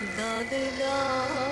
Dadela